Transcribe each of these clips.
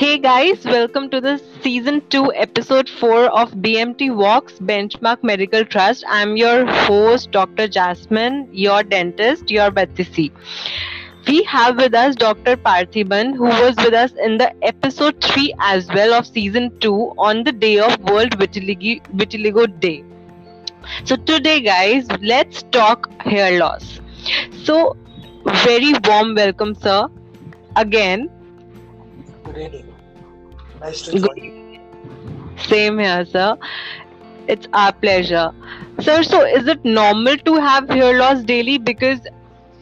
Hey guys, welcome to the season 2 episode 4 of BMT Walks Benchmark Medical Trust. I'm your host Dr. Jasmine, your dentist, your Battisi We have with us Dr. Parthiban who was with us in the episode 3 as well of season 2 on the day of World Vitiligo, Vitiligo Day. So today guys, let's talk hair loss. So very warm welcome sir again Good evening. Nice to join you. Same here, sir. It's our pleasure. Sir, so is it normal to have hair loss daily? Because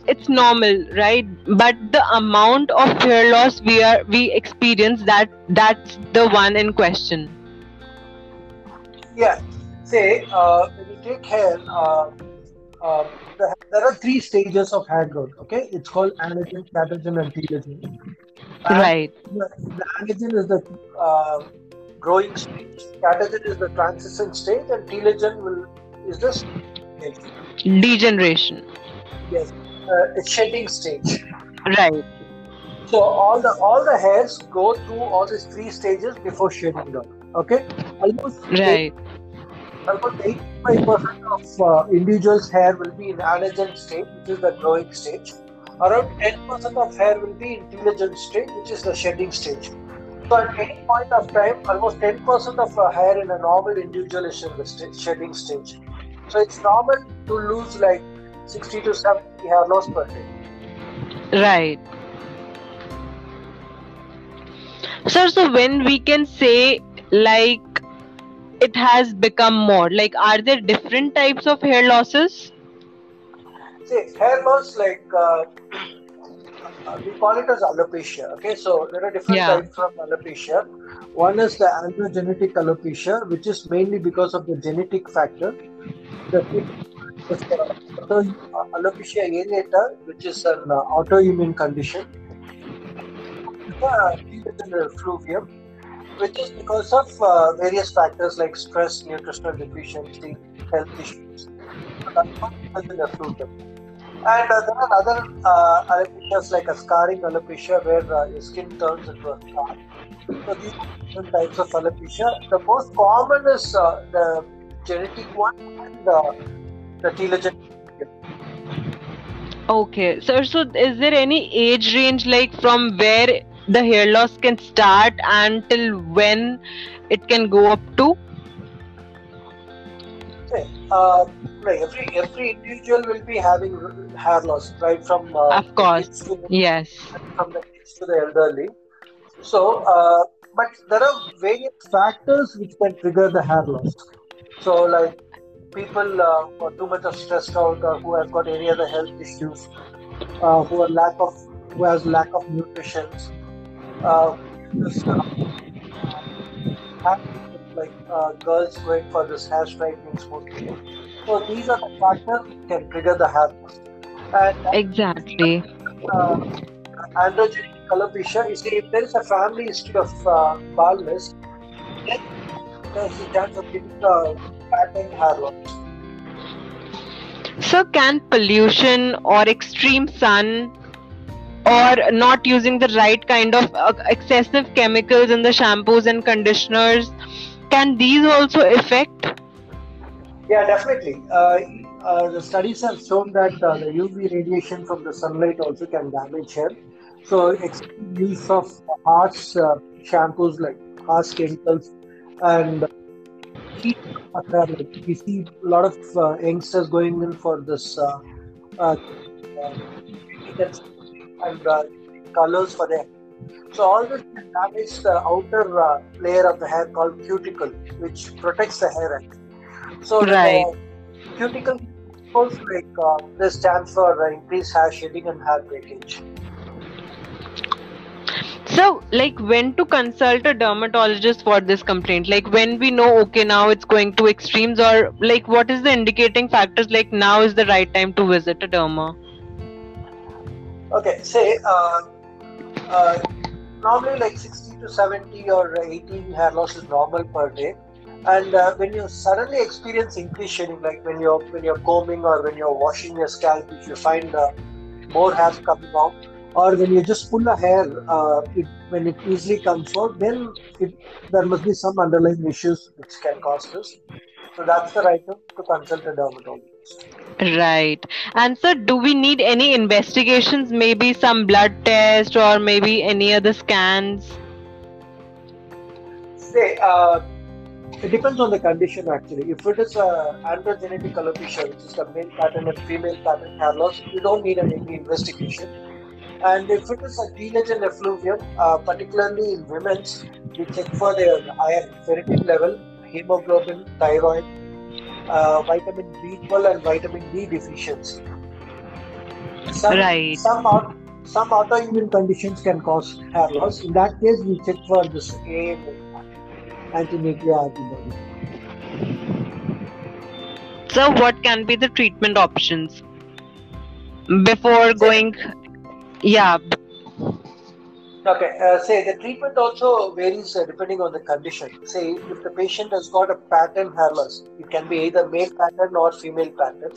it's normal, right? But the amount of hair loss we are we experience that that's the one in question. Yeah. Say, uh, when you take hair, uh, uh, the, there are three stages of hair growth. Okay, it's called anagen, catagen, and telogen. Right. The, the anagen is the uh, growing stage. Catagen is the transition stage, and telogen will is this. Degeneration. Yes, uh, it's shedding stage. Right. So all the all the hairs go through all these three stages before shedding down. Okay, almost Right. Almost 85% of uh, individuals' hair will be in anagen stage, which is the growing stage. Around 10% of hair will be in telogen stage, which is the shedding stage. So at any point of time, almost 10% of uh, hair in a normal individual is in the sta- shedding stage. So it's normal to lose like 60 to 70 hair loss per day. Right. Sir, so when we can say like it has become more, like are there different types of hair losses? See, hair loss, like uh, uh, we call it as alopecia. Okay, so there are different Yeah. types of alopecia. One is the androgenetic alopecia, which is mainly because of the genetic factor. The the uh, alopecia areata, which is an uh, autoimmune condition. The telogen effluvium, which is because of uh, various factors like stress, nutritional deficiency, health issues. And uh, there are other uh, alopecias like a scarring alopecia where uh, your skin turns into a scar. So these are different types of alopecia. The most common is uh, the genetic one and uh, the telogen. Okay, sir. So, is there any age range like from where the hair loss can start until when it can go up to? Uh, right, every every individual will be having hair loss, right from uh, Of course. Yes. from the kids to the elderly. So, uh, but there are various factors which can trigger the hair loss. So, like people uh, who are too much of stressed out or who have got any other health issues, uh, who are lack of who has lack of nutrition, uh, this, uh, like uh, girls going for this hair straightening smoothly. So these are the factors that can trigger the hair loss. And Exactly. uh, androgenic alopecia, you see, if there is a family history of uh, baldness, then there's a chance of getting a pattern hair loss. So, can pollution or extreme sun or not using the right kind of uh, excessive chemicals in the shampoos and conditioners can these also affect? Yeah, definitely. Uh, uh, the studies have shown that uh, the UV radiation from the sunlight also can damage hair. So, use of harsh uh, shampoos like harsh chemicals and we see a lot of uh, youngsters going in for this and uh, colors for their so all this can damage the outer uh, layer of the hair called cuticle, which protects the hair. So the Right. cuticle also like uh, this stands for uh, increased hair shedding and hair breakage. So, like when to consult a dermatologist for this complaint? Like when we know, okay, now it's going to extremes, or like what is the indicating factors? Like now is the right time to visit a derma. Okay, say uh, uh, normally like 60 to 70 or 18 hair loss is normal per day. And uh, when you suddenly experience increased shedding, like when you're when you're combing or when you're washing your scalp, if you find uh, more hair coming out, or when you just pull a hair, uh, it, when it easily comes out, then it, there must be some underlying issues which can cause this. So that's the right to consult a dermatologist. Right. And sir, do we need any investigations? Maybe some blood test or maybe any other scans? Say, uh, it depends on the condition actually. If it is a androgenetic alopecia, which is the male pattern and female pattern hair loss, you don't need any investigation. And if it is a telogen effluvium, uh, particularly in women, we check for their iron ferritin level hemoglobin, thyroid, uh, vitamin B12 and vitamin D deficiency. Some, right. Some, auto, some autoimmune conditions can cause hair loss. In that case, we check for the A anti-nuclear antibody. So, what can be the treatment options before going? Yeah, Okay, uh, say the treatment also varies uh, depending on the condition. Say if the patient has got a pattern hair loss, it can be either male pattern or female pattern.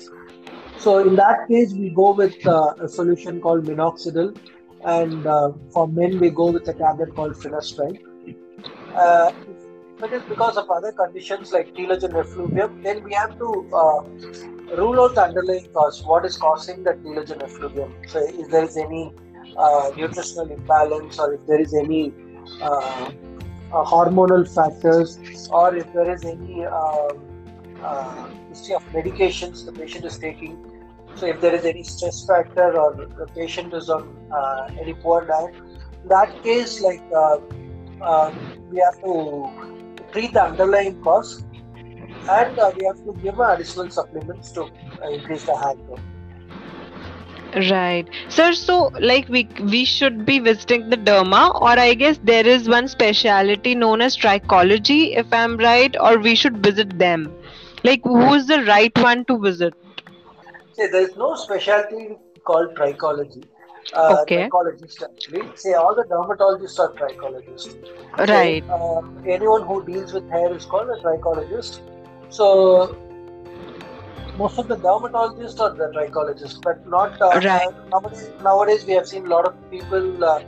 So in that case, we go with uh, a solution called minoxidil, and uh, for men we go with a tablet called finasteride. Uh, if it is because of other conditions like telogen effluvium, then we have to uh, rule out the underlying cause. What is causing the telogen effluvium? So if there is any uh, nutritional imbalance or if there is any uh, uh, hormonal factors or if there is any um, uh, history of medications the patient is taking. So if there is any stress factor or the patient is on uh, any poor diet, in that case, like uh, we have to treat the underlying cause and we have to give additional supplements to increase the hair growth. Right. Sir, so like we we should be visiting the derma or I guess there is one specialty known as trichology if I'm right or we should visit them. Like who is the right one to visit? See, there is no specialty called trichology. Uh, okay. Trichologist actually. Say all the dermatologists are trichologists. Right. So, uh, anyone who deals with hair is called a trichologist. So most of the dermatologists are the trichologists, but not uh, right. nowadays, nowadays, we have seen a lot of people uh,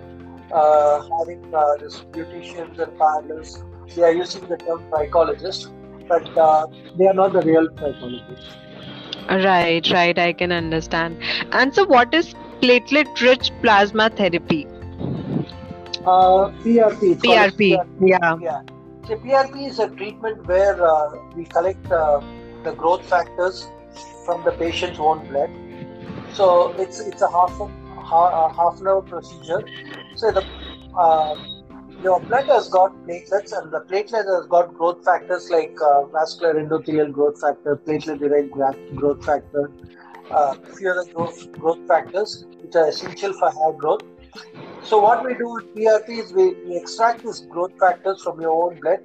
uh, having uh, this beauticians and parlors. They are using the term trichologist, but uh, they are not the real trichologists. Right, right. I can understand. And so, what is platelet-rich plasma therapy? Uh, PRP. PRP. PRP. Yeah. Yeah. So PRP is a treatment where we collect the growth factors from the patient's own blood. So it's it's a half a, half an hour procedure. So the uh, your blood has got platelets, and the platelet has got growth factors like uh, vascular endothelial growth factor, platelet-derived growth factor, uh, few other growth, growth factors which are essential for hair growth. So what we do with PRP is we, we extract these growth factors from your own blood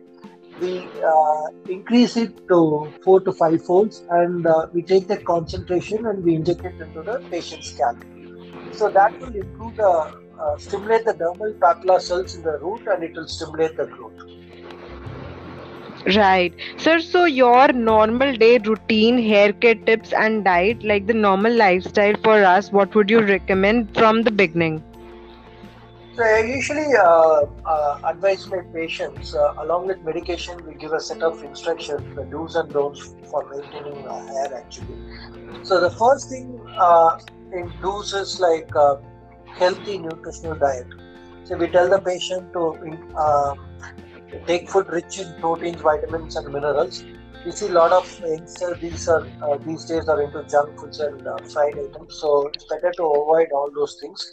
we uh, increase it to four to five folds and uh, we take the concentration and we inject it into the patient's scalp. So that will improve the, uh, stimulate the dermal papilla cells in the root and it will stimulate the growth. Right. Sir, so your normal day routine, haircare tips and diet, like the normal lifestyle for us, what would you recommend from the beginning? So I usually uh, uh, advise my patients, uh, along with medication, we give a set of instructions, the do's and don'ts for maintaining hair actually. So the first thing uh, in do's is like uh, healthy nutritional diet. So we tell the patient to uh, take food rich in proteins, vitamins, and minerals. We see a lot of youngsters these are these days are into junk foods and fried items. So it's better to avoid all those things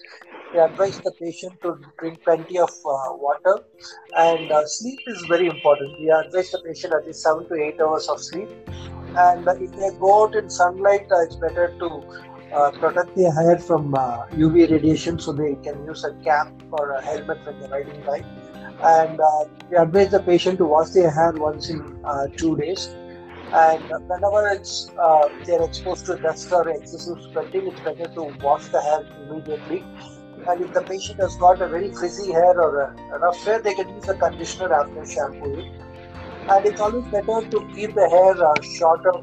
we advise the patient to drink plenty of uh, water and uh, sleep is very important. We advise the patient at least seven to eight hours of sleep. And uh, if they go out in sunlight, uh, it's better to uh, protect their hair from UV uh, radiation so they can use a cap or a helmet when they're riding bike. And we advise the patient to wash their hair once in two days. And whenever it's they're exposed to dust or excessive sweating, it's better to wash the hair immediately and if the patient has got a very frizzy hair or a rough hair, they can use a conditioner after shampooing. And it's always better to keep the hair uh, shorter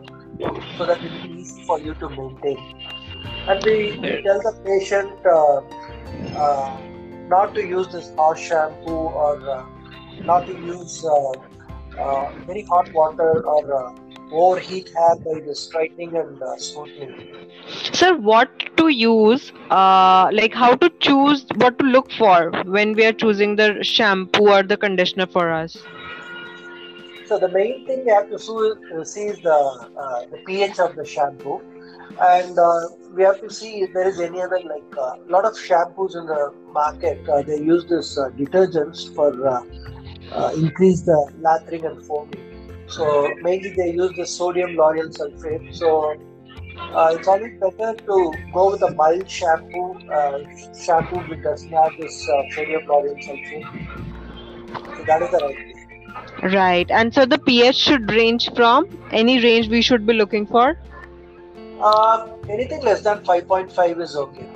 so that it is easy for you to maintain. And we, we tell the patient uh, uh, not to use this harsh shampoo or uh, not to use uh, uh, very hot water or uh, overheat hair by the straightening and uh, smoothing. Sir, what to use? Uh, like how to choose what to look for when we are choosing the shampoo or the conditioner for us? So the main thing we have to see, is the, uh, the pH of the shampoo, and uh, we have to see if there is any other like a lot of shampoos in the market. Uh, they use this uh, detergents for uh, uh, increase the lathering and foaming. So mainly they use the sodium lauryl sulfate. So uh, it's always better to go with a mild shampoo, uh, shampoo which does not have this uh, sodium lauryl sulfate. So that is the right thing. Right. And so the pH should range from any range we should be looking for. Uh, anything less than 5.5 is okay.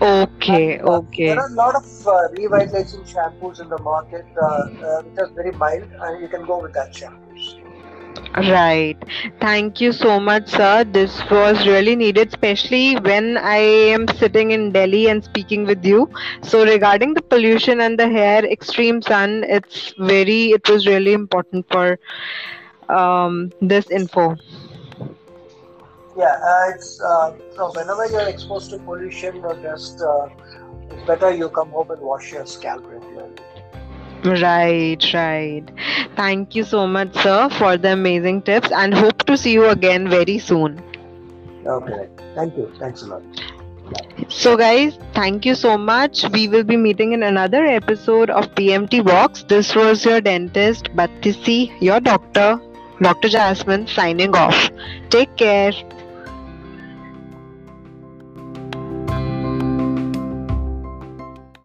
Okay. And, uh, Okay. There are a lot of uh, revitalizing shampoos in the market uh, uh, which are very mild, and you can go with that shampoos. Right. Thank you so much, sir. This was really needed, especially when I am sitting in Delhi and speaking with you. So, regarding the pollution and the hair, extreme sun, it's very, it was really important for um, this info. Yeah, uh, it's uh, so whenever you're exposed to pollution, or just uh, it's better you come home and wash your scalp regularly. Right, right. Thank you so much, sir, for the amazing tips and hope to see you again very soon. Okay, thank you. Thanks a lot. So, guys, thank you so much. We will be meeting in another episode of PMT Box. This was your dentist, Battisi, your doctor, Dr. Jasmine, signing off. Take care.